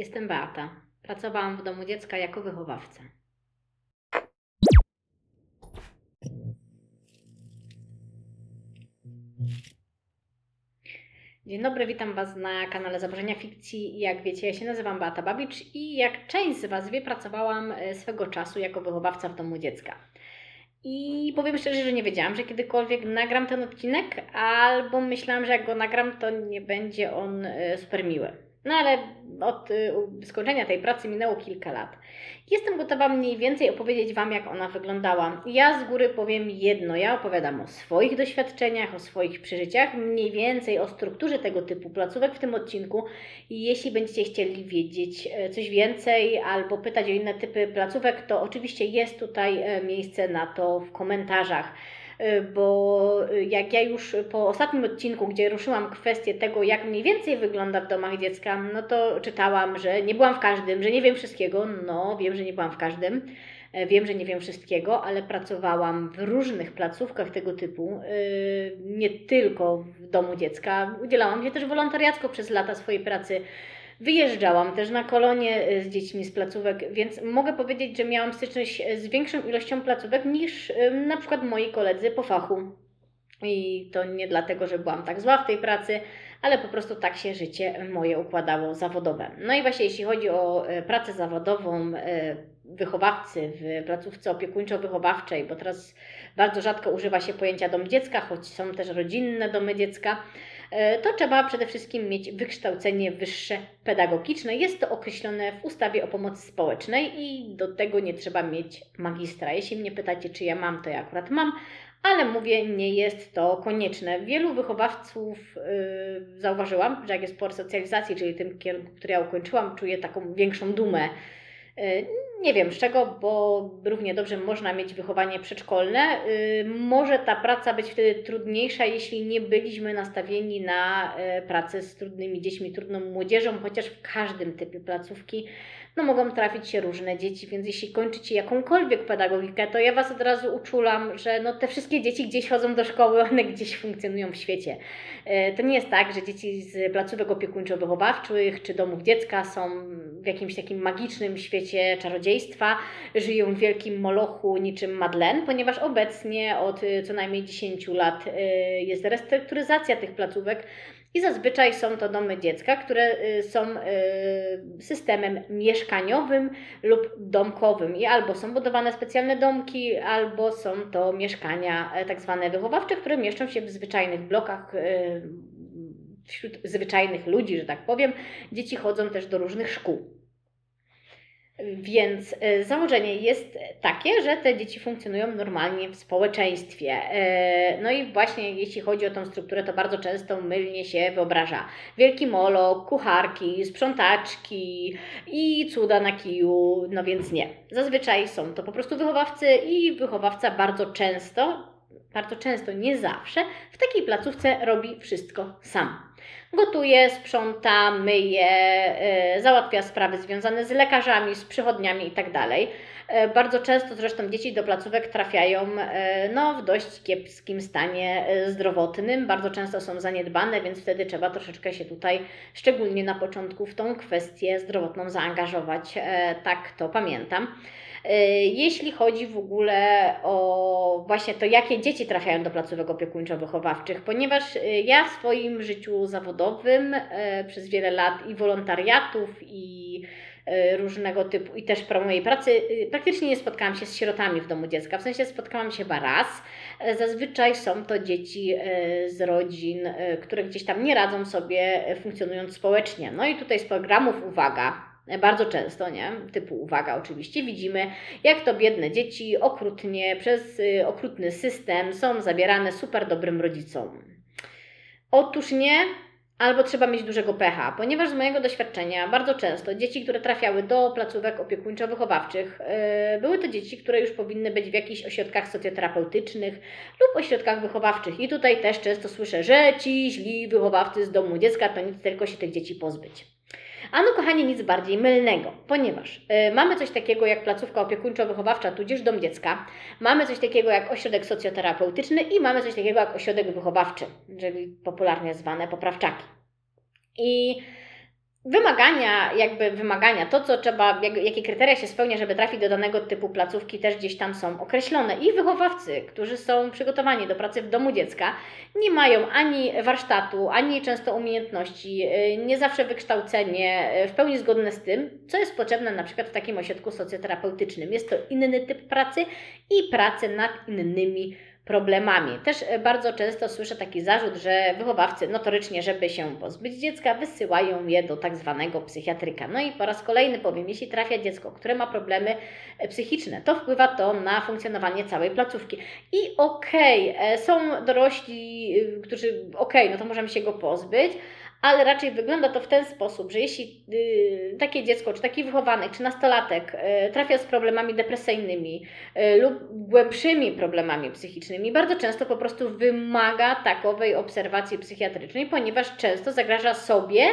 Jestem Beata. Pracowałam w domu dziecka jako wychowawca. Dzień dobry, witam Was na kanale Zaburzenia Fikcji. Jak wiecie, ja się nazywam Beata Babicz i jak część z Was wie, pracowałam e, swego czasu jako wychowawca w domu dziecka. I powiem szczerze, że nie wiedziałam, że kiedykolwiek nagram ten odcinek, albo myślałam, że jak go nagram, to nie będzie on e, super miły. No ale od y, skończenia tej pracy minęło kilka lat. Jestem gotowa mniej więcej opowiedzieć Wam, jak ona wyglądała. Ja z góry powiem jedno. Ja opowiadam o swoich doświadczeniach, o swoich przeżyciach, mniej więcej o strukturze tego typu placówek w tym odcinku. Jeśli będziecie chcieli wiedzieć e, coś więcej albo pytać o inne typy placówek, to oczywiście jest tutaj e, miejsce na to w komentarzach. Y, bo y, jak ja już po ostatnim odcinku, gdzie ruszyłam kwestię tego, jak mniej więcej wygląda w domach dziecka, no to czytałam, że nie byłam w każdym, że nie wiem wszystkiego. No, wiem, że nie byłam w każdym. E, wiem, że nie wiem wszystkiego, ale pracowałam w różnych placówkach tego typu, y, nie tylko w domu dziecka. Udzielałam się też wolontariacko przez lata swojej pracy Wyjeżdżałam też na kolonie e, z dziećmi z placówek, więc mogę powiedzieć, że miałam styczność z większą ilością placówek niż na przykład moi koledzy po fachu. I to nie dlatego, że byłam tak zła w tej pracy, ale po prostu tak się życie moje układało zawodowe. No i właśnie jeśli chodzi o e, pracę zawodową wychowawcy w placówce opiekuńczo-wychowawczej, bo teraz bardzo rzadko używa się pojęcia dom dziecka, choć są też rodzinne domy dziecka, to trzeba przede wszystkim mieć wykształcenie wyższe pedagogiczne. Jest to określone w ustawie o pomocy społecznej i do tego nie trzeba mieć magistra. Jeśli mnie pytacie, czy ja mam, to ja akurat mam, ale mówię, nie jest to konieczne. Wielu wychowawców yy, zauważyłam, że jak jest po resocjalizacji, czyli tym kierunku, który ja ukończyłam, czuję taką większą dumę nie wiem z czego, bo równie dobrze można mieć wychowanie przedszkolne. Y, może ta praca być wtedy trudniejsza, jeśli nie byliśmy nastawieni na y, pracę z trudnymi dziećmi, trudną młodzieżą, chociaż w każdym typie placówki no mogą trafić się różne dzieci, więc jeśli kończycie jakąkolwiek pedagogikę, to ja Was od razu uczulam, że no te wszystkie dzieci gdzieś chodzą do szkoły, one gdzieś funkcjonują w świecie. E, to nie jest tak, że dzieci z placówek opiekuńczo-wychowawczych czy domów dziecka są w jakimś takim magicznym świecie czarodziejstwa, żyją w wielkim molochu niczym Madlen, ponieważ obecnie od co najmniej 10 lat e, jest restrukturyzacja tych placówek, i zazwyczaj są to domy dziecka, które y, są y, systemem mieszkaniowym lub domkowym. I albo są budowane specjalne domki, albo są to mieszkania e, tak zwane wychowawcze, które mieszczą się w zwyczajnych blokach y, wśród zwyczajnych ludzi, że tak powiem. Dzieci chodzą też do różnych szkół. Więc e, założenie jest takie, że te dzieci funkcjonują normalnie w społeczeństwie. E, no i właśnie jeśli chodzi o tą strukturę, to bardzo często mylnie się wyobraża wielki molo, kucharki, sprzątaczki i cuda na kiju, no więc nie. Zazwyczaj są to po prostu wychowawcy i wychowawca bardzo często, bardzo często, nie zawsze, w takiej placówce robi wszystko sam. Gotuje, sprząta, myje, e, załatwia sprawy związane z lekarzami, z przychodniami itd. Tak e, bardzo często zresztą dzieci do placówek trafiają e, no, w dość kiepskim stanie zdrowotnym, bardzo często są zaniedbane, więc wtedy trzeba troszeczkę się tutaj, szczególnie na początku, w tą kwestię zdrowotną zaangażować. Tak to pamiętam. E, jeśli chodzi w ogóle o właśnie to, jakie dzieci trafiają do placówek opiekuńczo-wychowawczych, ponieważ e, ja w swoim życiu zawodowym e, przez wiele lat i wolontariatów, i różnego typu, i też mojej pracy, praktycznie nie spotkałam się z sierotami w domu dziecka. W sensie spotkałam się chyba raz. Zazwyczaj są to dzieci z rodzin, które gdzieś tam nie radzą sobie funkcjonując społecznie. No i tutaj z programów, uwaga, bardzo często, nie? Typu uwaga oczywiście, widzimy jak to biedne dzieci okrutnie przez y, okrutny system są zabierane super dobrym rodzicom. Otóż nie, albo trzeba mieć dużego pecha, ponieważ z mojego doświadczenia bardzo często dzieci, które trafiały do placówek opiekuńczo-wychowawczych, yy, były to dzieci, które już powinny być w jakichś ośrodkach socjoterapeutycznych lub ośrodkach wychowawczych. I tutaj też często słyszę, że ci źli wychowawcy z domu dziecka to nic, tylko się tych dzieci pozbyć. A no kochani, nic bardziej mylnego, ponieważ y, mamy coś takiego jak placówka opiekuńczo-wychowawcza, tudzież dom dziecka, mamy coś takiego jak ośrodek socjoterapeutyczny i mamy coś takiego jak ośrodek wychowawczy, czyli popularnie zwane poprawczaki. I Wymagania, jakby wymagania, to co trzeba, jak, jakie kryteria się spełnia, żeby trafić do danego typu placówki, też gdzieś tam są określone. I wychowawcy, którzy są przygotowani do pracy w domu dziecka, nie mają ani warsztatu, ani często umiejętności, y, nie zawsze wykształcenie y, w pełni zgodne z tym, co jest potrzebne na przykład w takim ośrodku socjoterapeutycznym. Jest to inny typ pracy i pracy nad innymi problemami. Też e, bardzo często słyszę taki zarzut, że wychowawcy notorycznie, żeby się pozbyć dziecka, wysyłają je do tak zwanego psychiatryka. No i po raz kolejny powiem, jeśli trafia dziecko, które ma problemy e, psychiczne, to wpływa to na funkcjonowanie całej placówki. I okej, okay, e, są dorośli, którzy okej, okay, no to możemy się go pozbyć, ale raczej wygląda to w ten sposób, że jeśli y, takie dziecko, czy taki wychowanek, czy nastolatek y, trafia z problemami depresyjnymi y, lub głębszymi problemami psychicznymi, bardzo często po prostu wymaga takowej obserwacji psychiatrycznej, ponieważ często zagraża sobie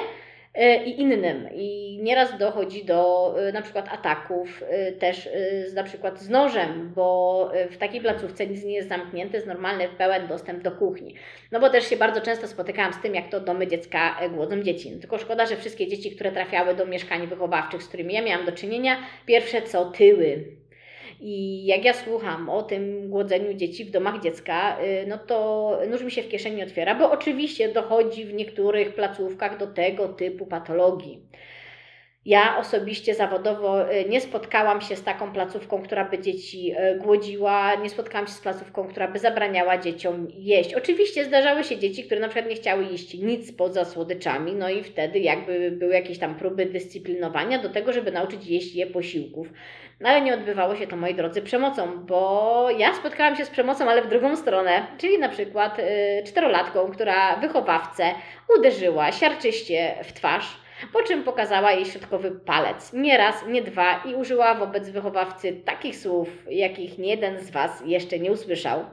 i innym. I nieraz dochodzi do e, na przykład ataków e, też z, na przykład z nożem, bo w takiej placówce nic nie jest zamknięte, jest normalny, pełen dostęp do kuchni. No bo też się bardzo często spotykałam z tym, jak to domy dziecka głodzą dzieci. No tylko szkoda, że wszystkie dzieci, które trafiały do mieszkań wychowawczych, z którymi ja miałam do czynienia, pierwsze co tyły i jak ja słucham o tym głodzeniu dzieci w domach dziecka, y, no to nóż mi się w kieszeni otwiera, bo oczywiście dochodzi w niektórych placówkach do tego typu patologii. Ja osobiście zawodowo y, nie spotkałam się z taką placówką, która by dzieci y, głodziła, nie spotkałam się z placówką, która by zabraniała dzieciom jeść. Oczywiście zdarzały się dzieci, które na przykład nie chciały jeść nic poza słodyczami, no i wtedy jakby były jakieś tam próby dyscyplinowania do tego, żeby nauczyć jeść je posiłków. No ale nie odbywało się to, moi drodzy, przemocą, bo ja spotkałam się z przemocą, ale w drugą stronę, czyli na przykład yy, czterolatką, która wychowawcę uderzyła siarczyście w twarz, po czym pokazała jej środkowy palec. Nie raz, nie dwa i użyła wobec wychowawcy takich słów, jakich nie jeden z Was jeszcze nie usłyszał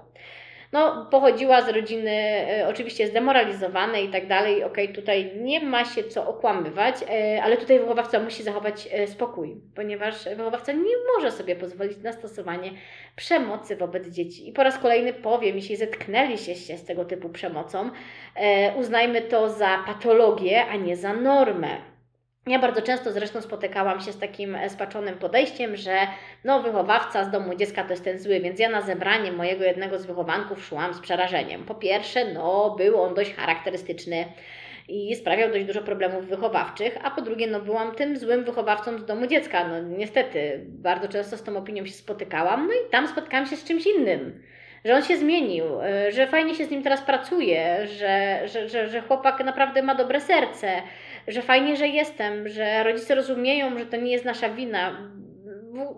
no, pochodziła z rodziny e, oczywiście zdemoralizowanej i tak dalej. Okej, okay, tutaj nie ma się co okłamywać, e, ale tutaj wychowawca musi zachować e, spokój, ponieważ wychowawca nie może sobie pozwolić na stosowanie przemocy wobec dzieci. I po raz kolejny powiem, jeśli zetknęliście się z tego typu przemocą, uznajmy to za patologię, a nie za normę. Ja bardzo często zresztą spotykałam się z takim e, spaczonym podejściem, że no, wychowawca z domu dziecka to jest ten zły, więc ja na zebranie mojego jednego z wychowanków szłam z przerażeniem. Po pierwsze, no, był on dość charakterystyczny i sprawiał dość dużo problemów wychowawczych, a po drugie, no, byłam tym złym wychowawcą z domu dziecka. No, niestety, bardzo często z tą opinią się spotykałam, no i tam spotkałam się z czymś innym że on się zmienił, e, że fajnie się z nim teraz pracuje, że, że, że, że chłopak naprawdę ma dobre serce, że fajnie, że jestem, że rodzice rozumieją, że to nie jest nasza wina.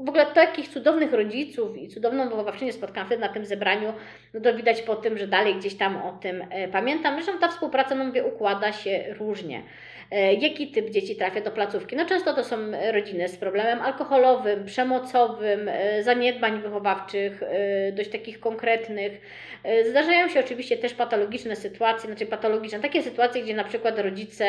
W ogóle takich cudownych rodziców i cudowną wychowawczynię spotkałam wtedy na tym zebraniu, no to widać po tym, że dalej gdzieś tam o tym e, pamiętam. Zresztą ta współpraca, no mówię, układa się różnie. E, jaki typ dzieci trafia do placówki? No często to są rodziny z problemem alkoholowym, przemocowym, e, zaniedbań wychowawczych, dość takich konkretnych. Zdarzają się oczywiście też patologiczne sytuacje, znaczy patologiczne, takie sytuacje, gdzie na przykład rodzice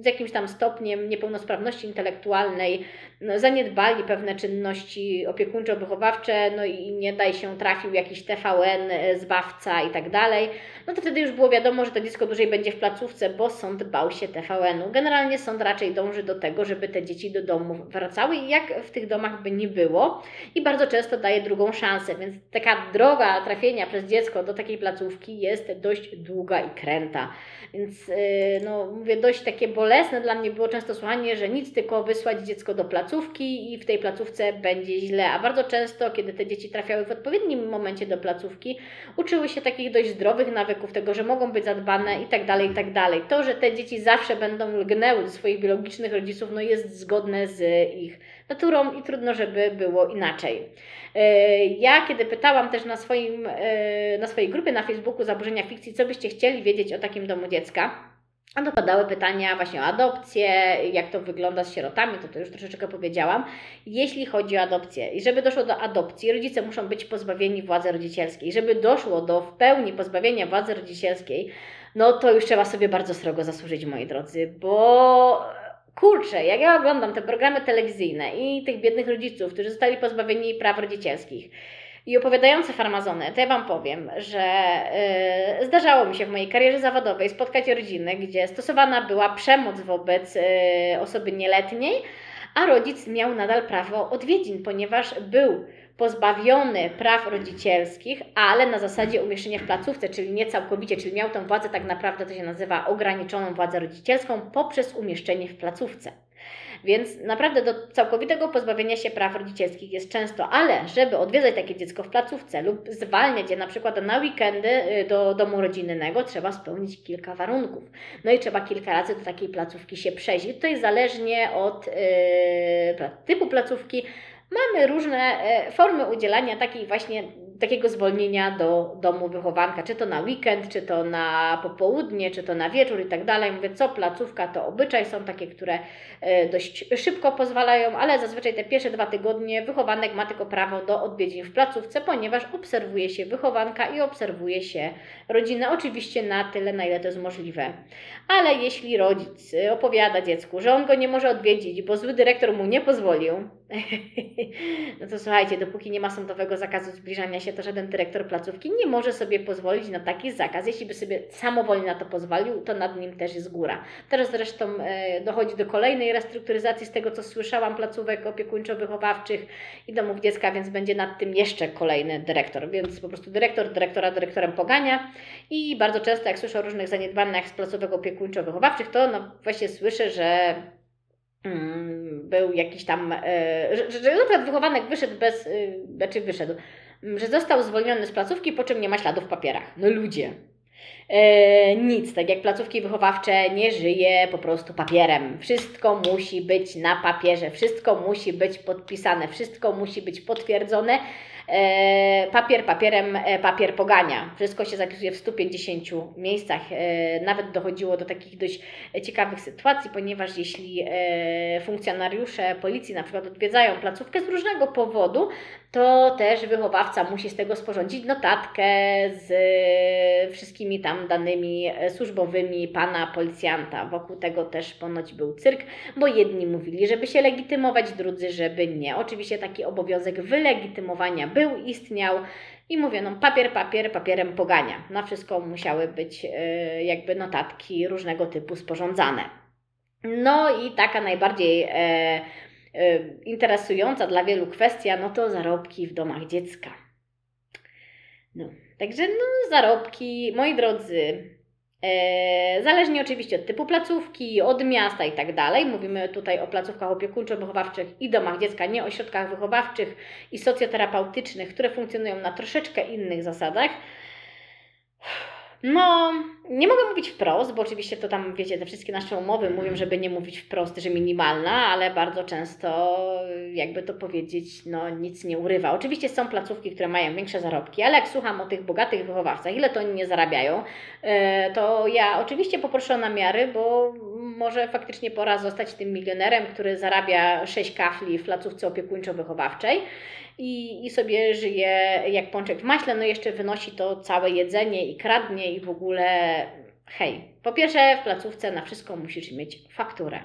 z jakimś tam stopniem niepełnosprawności intelektualnej no, zaniedbali pewne czynności opiekuńczo-wychowawcze, no i nie daj się trafił jakiś TVN, e, zbawca i tak dalej, no to wtedy już było wiadomo, że to dziecko dłużej będzie w placówce, bo sąd bał się TVN-u. Generalnie sąd raczej dąży do tego, żeby te dzieci do domu wracały jak w tych domach by nie było i bardzo często daje drugą szansę, więc taka droga trafienia przez dziecko do takiej placówki jest dość długa i kręta. Więc e, no mówię, dość takie bolesne dla mnie było często słuchanie, że nic tylko wysłać dziecko do placówki i w tej placówce będzie źle. A bardzo często, kiedy te dzieci trafiały w odpowiednim momencie do placówki, uczyły się takich dość zdrowych nawyków, tego, że mogą być zadbane i tak dalej, i tak dalej. To, że te dzieci zawsze będą lgnęły do swoich biologicznych rodziców, no jest zgodne z ich naturą i trudno, żeby było inaczej. E, ja, kiedy pytałam też na, swoim, e, na swojej grupie na Facebooku Zaburzenia Fikcji, co byście chcieli wiedzieć o takim domu dziecka, a dopadały pytania właśnie o adopcję, jak to wygląda z sierotami, to to już troszeczkę powiedziałam. Jeśli chodzi o adopcję i żeby doszło do adopcji, rodzice muszą być pozbawieni władzy rodzicielskiej. Żeby doszło do w pełni pozbawienia władzy rodzicielskiej, no to już trzeba sobie bardzo srogo zasłużyć, moi drodzy, bo kurczę, jak ja oglądam te programy telewizyjne i tych biednych rodziców, którzy zostali pozbawieni praw rodzicielskich, i opowiadające farmazony, to ja Wam powiem, że yy, zdarzało mi się w mojej karierze zawodowej spotkać rodziny, gdzie stosowana była przemoc wobec yy, osoby nieletniej, a rodzic miał nadal prawo odwiedzin, ponieważ był pozbawiony praw rodzicielskich, ale na zasadzie umieszczenia w placówce, czyli nie całkowicie, czyli miał tą władzę tak naprawdę, to się nazywa ograniczoną władzę rodzicielską poprzez umieszczenie w placówce. Więc naprawdę do całkowitego pozbawienia się praw rodzicielskich jest często, ale żeby odwiedzać takie dziecko w placówce lub zwalniać je na przykład na weekendy y, do domu rodzinnego, trzeba spełnić kilka warunków. No i trzeba kilka razy do takiej placówki się przejść. I tutaj zależnie od yy, typu placówki mamy różne e, formy udzielania takiej właśnie takiego zwolnienia do domu wychowanka, czy to na weekend, czy to na popołudnie, czy to na wieczór i tak dalej. Mówię, co placówka, to obyczaj są takie, które e, dość szybko pozwalają, ale zazwyczaj te pierwsze dwa tygodnie wychowanek ma tylko prawo do odwiedzin w placówce, ponieważ obserwuje się wychowanka i obserwuje się rodzinę, oczywiście na tyle, na ile to jest możliwe. Ale jeśli rodzic opowiada dziecku, że on go nie może odwiedzić, bo zły dyrektor mu nie pozwolił, no to słuchajcie, dopóki nie ma sądowego zakazu zbliżania się, to żaden dyrektor placówki nie może sobie pozwolić na taki zakaz. Jeśli by sobie samowolnie na to pozwolił, to nad nim też jest góra. Teraz zresztą e, dochodzi do kolejnej restrukturyzacji z tego, co słyszałam, placówek opiekuńczo-wychowawczych i domów dziecka, więc będzie nad tym jeszcze kolejny dyrektor. Więc po prostu dyrektor dyrektora dyrektorem pogania i bardzo często, jak słyszę o różnych zaniedbaniach z placówek opiekuńczo-wychowawczych, to no właśnie słyszę, że był jakiś tam, e, że, że na przykład wychowanek wyszedł bez, y, znaczy wyszedł, że został zwolniony z placówki, po czym nie ma śladów w papierach. No ludzie. E, nic, tak jak placówki wychowawcze nie żyje po prostu papierem. Wszystko musi być na papierze, wszystko musi być podpisane, wszystko musi być potwierdzone. E, papier papierem, e, papier pogania. Wszystko się zapisuje w 150 miejscach. E, nawet dochodziło do takich dość ciekawych sytuacji, ponieważ jeśli funkcjonariusze policji na przykład odwiedzają placówkę z różnego powodu, to też wychowawca musi z tego sporządzić notatkę z wszystkimi tam danymi służbowymi pana policjanta. Wokół tego też ponoć był cyrk, bo jedni mówili, żeby się legitymować, drudzy, żeby nie. Oczywiście taki obowiązek wylegitymowania był, istniał i mówię, no papier, papier, papierem pogania. Na wszystko musiały być e, jakby notatki różnego typu sporządzane. No i taka najbardziej e, e, interesująca dla wielu kwestia, no to zarobki w domach dziecka. No, także no zarobki, moi drodzy, E, zależnie oczywiście od typu placówki, od miasta i tak dalej. Mówimy tutaj o placówkach opiekuńczo-wychowawczych i domach dziecka, nie o ośrodkach wychowawczych i socjoterapeutycznych, które funkcjonują na troszeczkę innych zasadach. No, nie mogę mówić wprost, bo oczywiście to tam, wiecie, te wszystkie nasze umowy mówią, żeby nie mówić wprost, że minimalna, ale bardzo często, jakby to powiedzieć, no nic nie urywa. Oczywiście są placówki, które mają większe zarobki, ale jak słucham o tych bogatych wychowawcach, ile to oni nie zarabiają, e, to ja oczywiście poproszę o namiary, bo może faktycznie pora zostać tym milionerem, który zarabia 6 kafli w placówce opiekuńczo-wychowawczej i, i sobie żyje jak pączek w maśle, no jeszcze wynosi to całe jedzenie i kradnie i w ogóle hej. Po pierwsze w placówce na wszystko musisz mieć fakturę.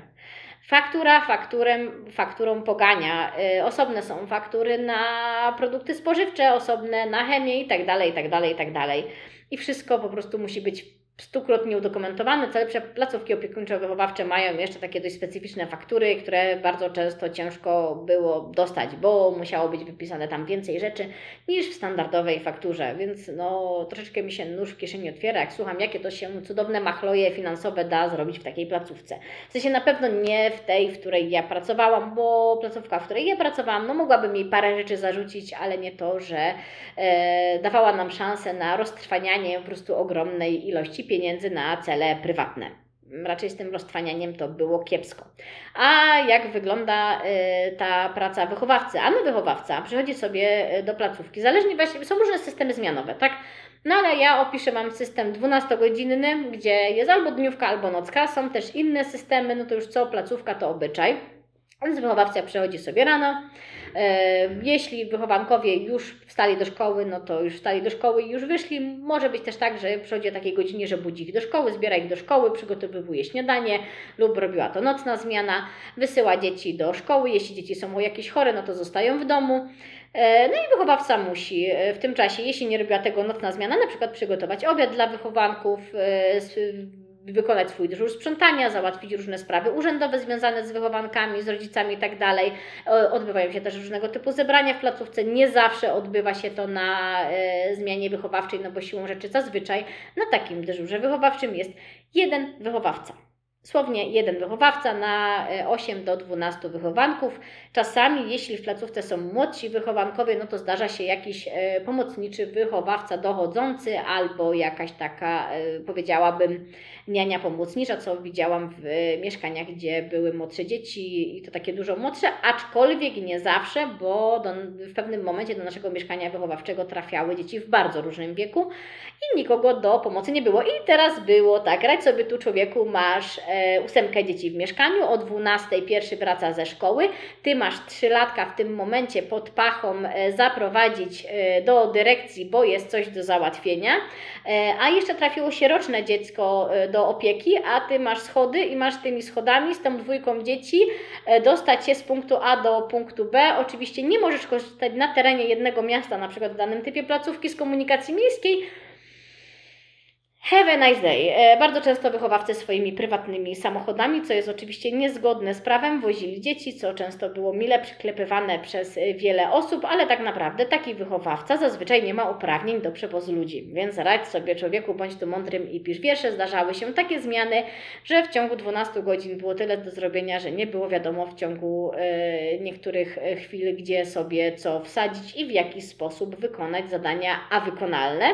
Faktura fakturem, fakturą pogania. Yy, osobne są faktury na produkty spożywcze, osobne na chemię i tak dalej, i tak dalej, i tak dalej. I wszystko po prostu musi być stukrotnie udokumentowane. Te placówki opiekuńczo-wychowawcze mają jeszcze takie dość specyficzne faktury, które bardzo często ciężko było dostać, bo musiało być wypisane tam więcej rzeczy niż w standardowej fakturze, więc no troszeczkę mi się nóż w kieszeni otwiera, jak słucham, jakie to się cudowne machloje finansowe da zrobić w takiej placówce. W sensie na pewno nie w tej, w której ja pracowałam, bo placówka, w której ja pracowałam, no mogłabym jej parę rzeczy zarzucić, ale nie to, że e, dawała nam szansę na roztrwanianie po prostu ogromnej ilości pieniędzy na cele prywatne. Raczej z tym roztrwanianiem to było kiepsko. A jak wygląda y, ta praca wychowawcy? Ano wychowawca przychodzi sobie y, do placówki, zależnie właśnie, są różne systemy zmianowe, tak? No ale ja opiszę Wam system 12-godzinny, gdzie jest albo dniówka, albo nocka. Są też inne systemy, no to już co placówka, to obyczaj. Więc wychowawca przychodzi sobie rano. E, jeśli wychowankowie już wstali do szkoły, no to już wstali do szkoły i już wyszli. Może być też tak, że przychodzi o takiej godzinie, że budzi ich do szkoły, zbiera ich do szkoły, przygotowuje śniadanie lub robiła to nocna zmiana, wysyła dzieci do szkoły. Jeśli dzieci są jakieś chore, no to zostają w domu. E, no i wychowawca musi w tym czasie, jeśli nie robiła tego nocna zmiana, na przykład przygotować obiad dla wychowanków, wykonać swój dyżur sprzątania, załatwić różne sprawy urzędowe związane z wychowankami, z rodzicami itd. Tak odbywają się też różnego typu zebrania w placówce. Nie zawsze odbywa się to na e, zmianie wychowawczej, no bo siłą rzeczy zazwyczaj na takim dyżurze wychowawczym jest jeden wychowawca. Słownie jeden wychowawca na 8 e, do 12 wychowanków. Czasami, jeśli w placówce są młodsi wychowankowie, no to zdarza się jakiś e, pomocniczy wychowawca dochodzący albo jakaś taka, powiedziałabym, niania pomocnicza, co widziałam w mieszkaniach, gdzie były młodsze dzieci i to takie dużo młodsze, aczkolwiek nie zawsze, bo do, w pewnym momencie do naszego mieszkania wychowawczego trafiały dzieci w bardzo różnym wieku i nikogo do pomocy nie było. I teraz było tak, radź sobie tu człowieku, masz e, ósemkę dzieci w mieszkaniu, o 12 pierwszy wraca ze szkoły, ty masz trzylatka w tym momencie pod pachą e, zaprowadzić e, do dyrekcji, bo jest coś do załatwienia, e, a jeszcze trafiło się roczne dziecko e, do opieki, a ty masz schody i masz tymi schodami z tą dwójką dzieci e, dostać się z punktu A do punktu B. Oczywiście nie możesz korzystać na terenie jednego miasta, na przykład w danym typie placówki z komunikacji miejskiej, Have a nice day. E, bardzo często wychowawcy swoimi prywatnymi samochodami, co jest oczywiście niezgodne z prawem, wozili dzieci, co często było mile przyklepywane przez e, wiele osób, ale tak naprawdę taki wychowawca zazwyczaj nie ma uprawnień do przewozu ludzi. Więc radź sobie człowieku, bądź tu mądrym i pisz wiersze. Zdarzały się takie zmiany, że w ciągu 12 godzin było tyle do zrobienia, że nie było wiadomo w ciągu e, niektórych chwil, gdzie sobie co wsadzić i w jaki sposób wykonać zadania, a wykonalne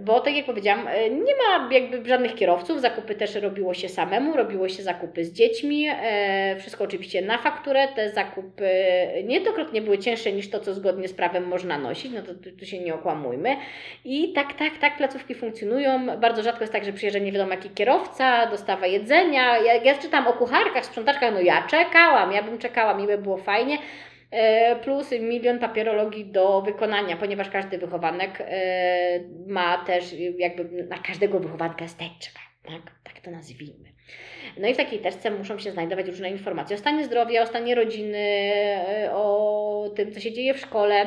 bo tak jak powiedziałam, e, nie ma jakby żadnych kierowców, zakupy też robiło się samemu, robiło się zakupy z dziećmi, e, wszystko oczywiście na fakturę, te zakupy niejednokrotnie były cięższe niż to, co zgodnie z prawem można nosić, no to tu się nie okłamujmy. I tak, tak, tak placówki funkcjonują, bardzo rzadko jest tak, że przyjeżdża nie wiadomo jaki kierowca, dostawa jedzenia, ja, ja czytam o kucharkach, sprzątaczkach, no ja czekałam, ja bym czekała, miłe było fajnie, plus milion papierologii do wykonania, ponieważ każdy wychowanek e, ma też jakby na każdego wychowanka jest teczka, tak? tak to nazwijmy. No i w takiej teczce muszą się znajdować różne informacje o stanie zdrowia, o stanie rodziny, e, o tym, co się dzieje w szkole,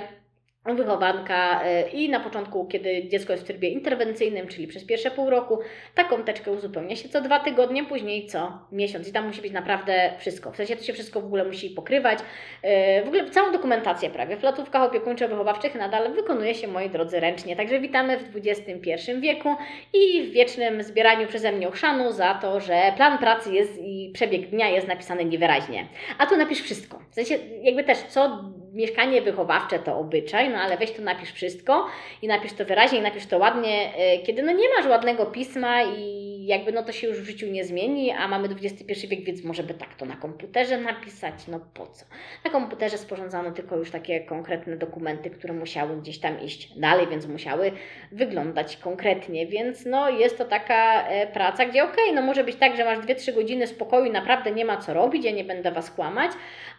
wychowanka y, i na początku, kiedy dziecko jest w trybie interwencyjnym, czyli przez pierwsze pół roku, taką teczkę uzupełnia się co dwa tygodnie, później co miesiąc i tam musi być naprawdę wszystko. W sensie to się wszystko w ogóle musi pokrywać. Y, w ogóle całą dokumentację prawie w placówkach opiekuńczo-wychowawczych nadal wykonuje się, moi drodzy, ręcznie. Także witamy w XXI wieku i w wiecznym zbieraniu przeze mnie ochrzanu za to, że plan pracy jest i przebieg dnia jest napisany niewyraźnie. A tu napisz wszystko. W sensie jakby też co mieszkanie wychowawcze to obyczaj, no ale weź to napisz wszystko i napisz to wyraźnie i napisz to ładnie, e, kiedy no nie masz ładnego pisma i jakby no to się już w życiu nie zmieni, a mamy XXI wiek, więc może by tak to na komputerze napisać, no po co? Na komputerze sporządzano tylko już takie konkretne dokumenty, które musiały gdzieś tam iść dalej, więc musiały wyglądać konkretnie, więc no jest to taka e, praca, gdzie okej, okay, no może być tak, że masz 2-3 godziny spokoju naprawdę nie ma co robić, ja nie będę Was kłamać,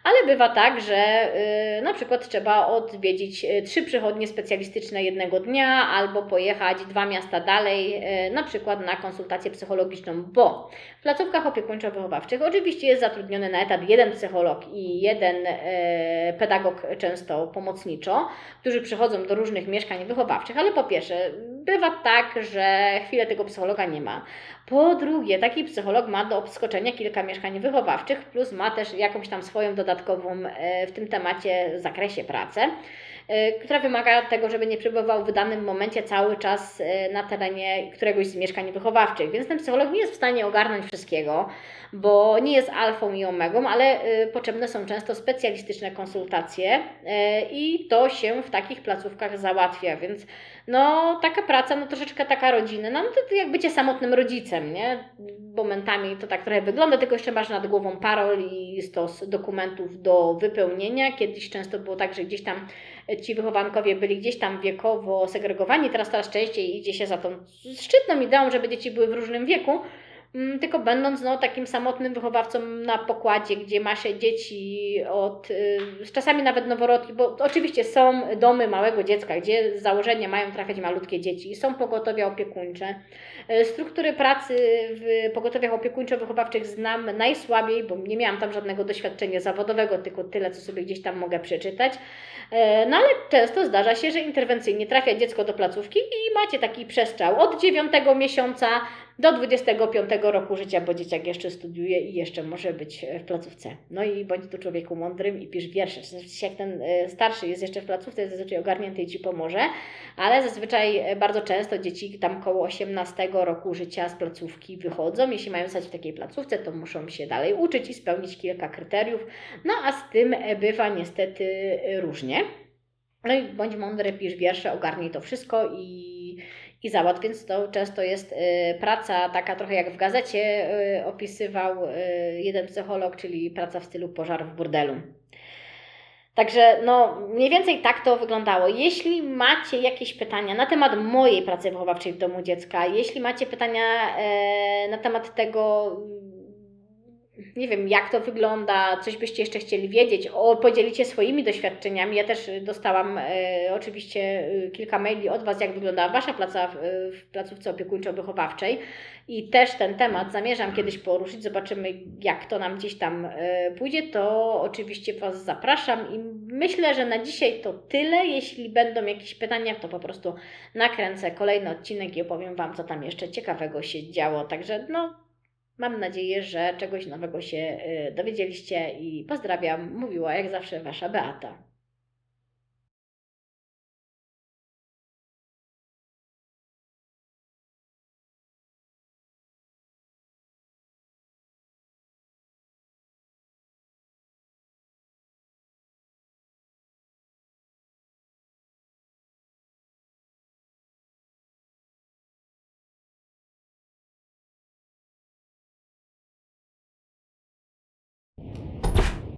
ale bywa tak, że yy, na przykład trzeba odwiedzić y, trzy przychodnie specjalistyczne jednego dnia albo pojechać dwa miasta dalej, yy, na przykład na konsultację psychologiczną, bo w placówkach opiekuńczo-wychowawczych oczywiście jest zatrudniony na etat jeden psycholog i jeden yy, pedagog często pomocniczo, którzy przychodzą do różnych mieszkań wychowawczych, ale po pierwsze, bywa tak, że chwilę tego psychologa nie ma. Po drugie, taki psycholog ma do obskoczenia kilka mieszkań wychowawczych, plus ma też jakąś tam swoją dodatkową e, w tym temacie zakresie pracę, e, która wymaga tego, żeby nie przebywał w danym momencie cały czas e, na terenie któregoś z mieszkań wychowawczych. Więc ten psycholog nie jest w stanie ogarnąć wszystkiego, bo nie jest alfą i omegą, ale potrzebne są często specjalistyczne konsultacje i to się w takich placówkach załatwia, więc no taka praca, no troszeczkę taka rodzinna, no to jak bycie samotnym rodzicem, nie? Momentami to tak trochę wygląda, tylko jeszcze masz nad głową parol i stos dokumentów do wypełnienia. Kiedyś często było tak, że gdzieś tam ci wychowankowie byli gdzieś tam wiekowo segregowani, teraz coraz częściej idzie się za tą szczytną ideą, żeby dzieci były w różnym wieku, tylko będąc no, takim samotnym wychowawcą na pokładzie, gdzie ma się dzieci od, y, czasami nawet noworodki, bo oczywiście są domy małego dziecka, gdzie z założenia mają trafiać malutkie dzieci, są pogotowia opiekuńcze. Y, struktury pracy w pogotowiach opiekuńczo-wychowawczych znam najsłabiej, bo nie miałam tam żadnego doświadczenia zawodowego, tylko tyle, co sobie gdzieś tam mogę przeczytać. E, no ale często zdarza się, że interwencyjnie trafia dziecko do placówki i macie taki przestrzał od 9 miesiąca do 25 roku życia, bo dzieciak jeszcze studiuje i jeszcze może być w placówce. No i bądź tu człowieku mądrym i pisz wiersze. Jak ten e, starszy jest jeszcze w placówce, jest zazwyczaj ogarnięty i Ci pomoże, ale zazwyczaj e, bardzo często dzieci tam koło 18 roku życia z placówki wychodzą. Jeśli mają stać w takiej placówce, to muszą się dalej uczyć i spełnić kilka kryteriów. No a z tym bywa niestety różnie. No i bądź mądry, pisz wiersze, ogarnij to wszystko i i załatw, więc to często jest y, praca taka trochę jak w gazecie y, opisywał y, jeden psycholog, czyli praca w stylu pożar w burdelu. Także no, mniej więcej tak to wyglądało. Jeśli macie jakieś pytania na temat mojej pracy wychowawczej w domu dziecka, jeśli macie pytania e, na temat tego, nie wiem, jak to wygląda, coś byście jeszcze chcieli wiedzieć, o, podzielicie swoimi doświadczeniami. Ja też dostałam e, oczywiście e, kilka maili od Was, jak wyglądała Wasza praca w, w placówce opiekuńczo-wychowawczej i też ten temat zamierzam kiedyś poruszyć. Zobaczymy, jak to nam gdzieś tam e, pójdzie. To oczywiście Was zapraszam i myślę, że na dzisiaj to tyle. Jeśli będą jakieś pytania, to po prostu nakręcę kolejny odcinek i opowiem Wam, co tam jeszcze ciekawego się działo. Także no, Mam nadzieję, że czegoś nowego się y, dowiedzieliście i pozdrawiam. Mówiła jak zawsze Wasza Beata.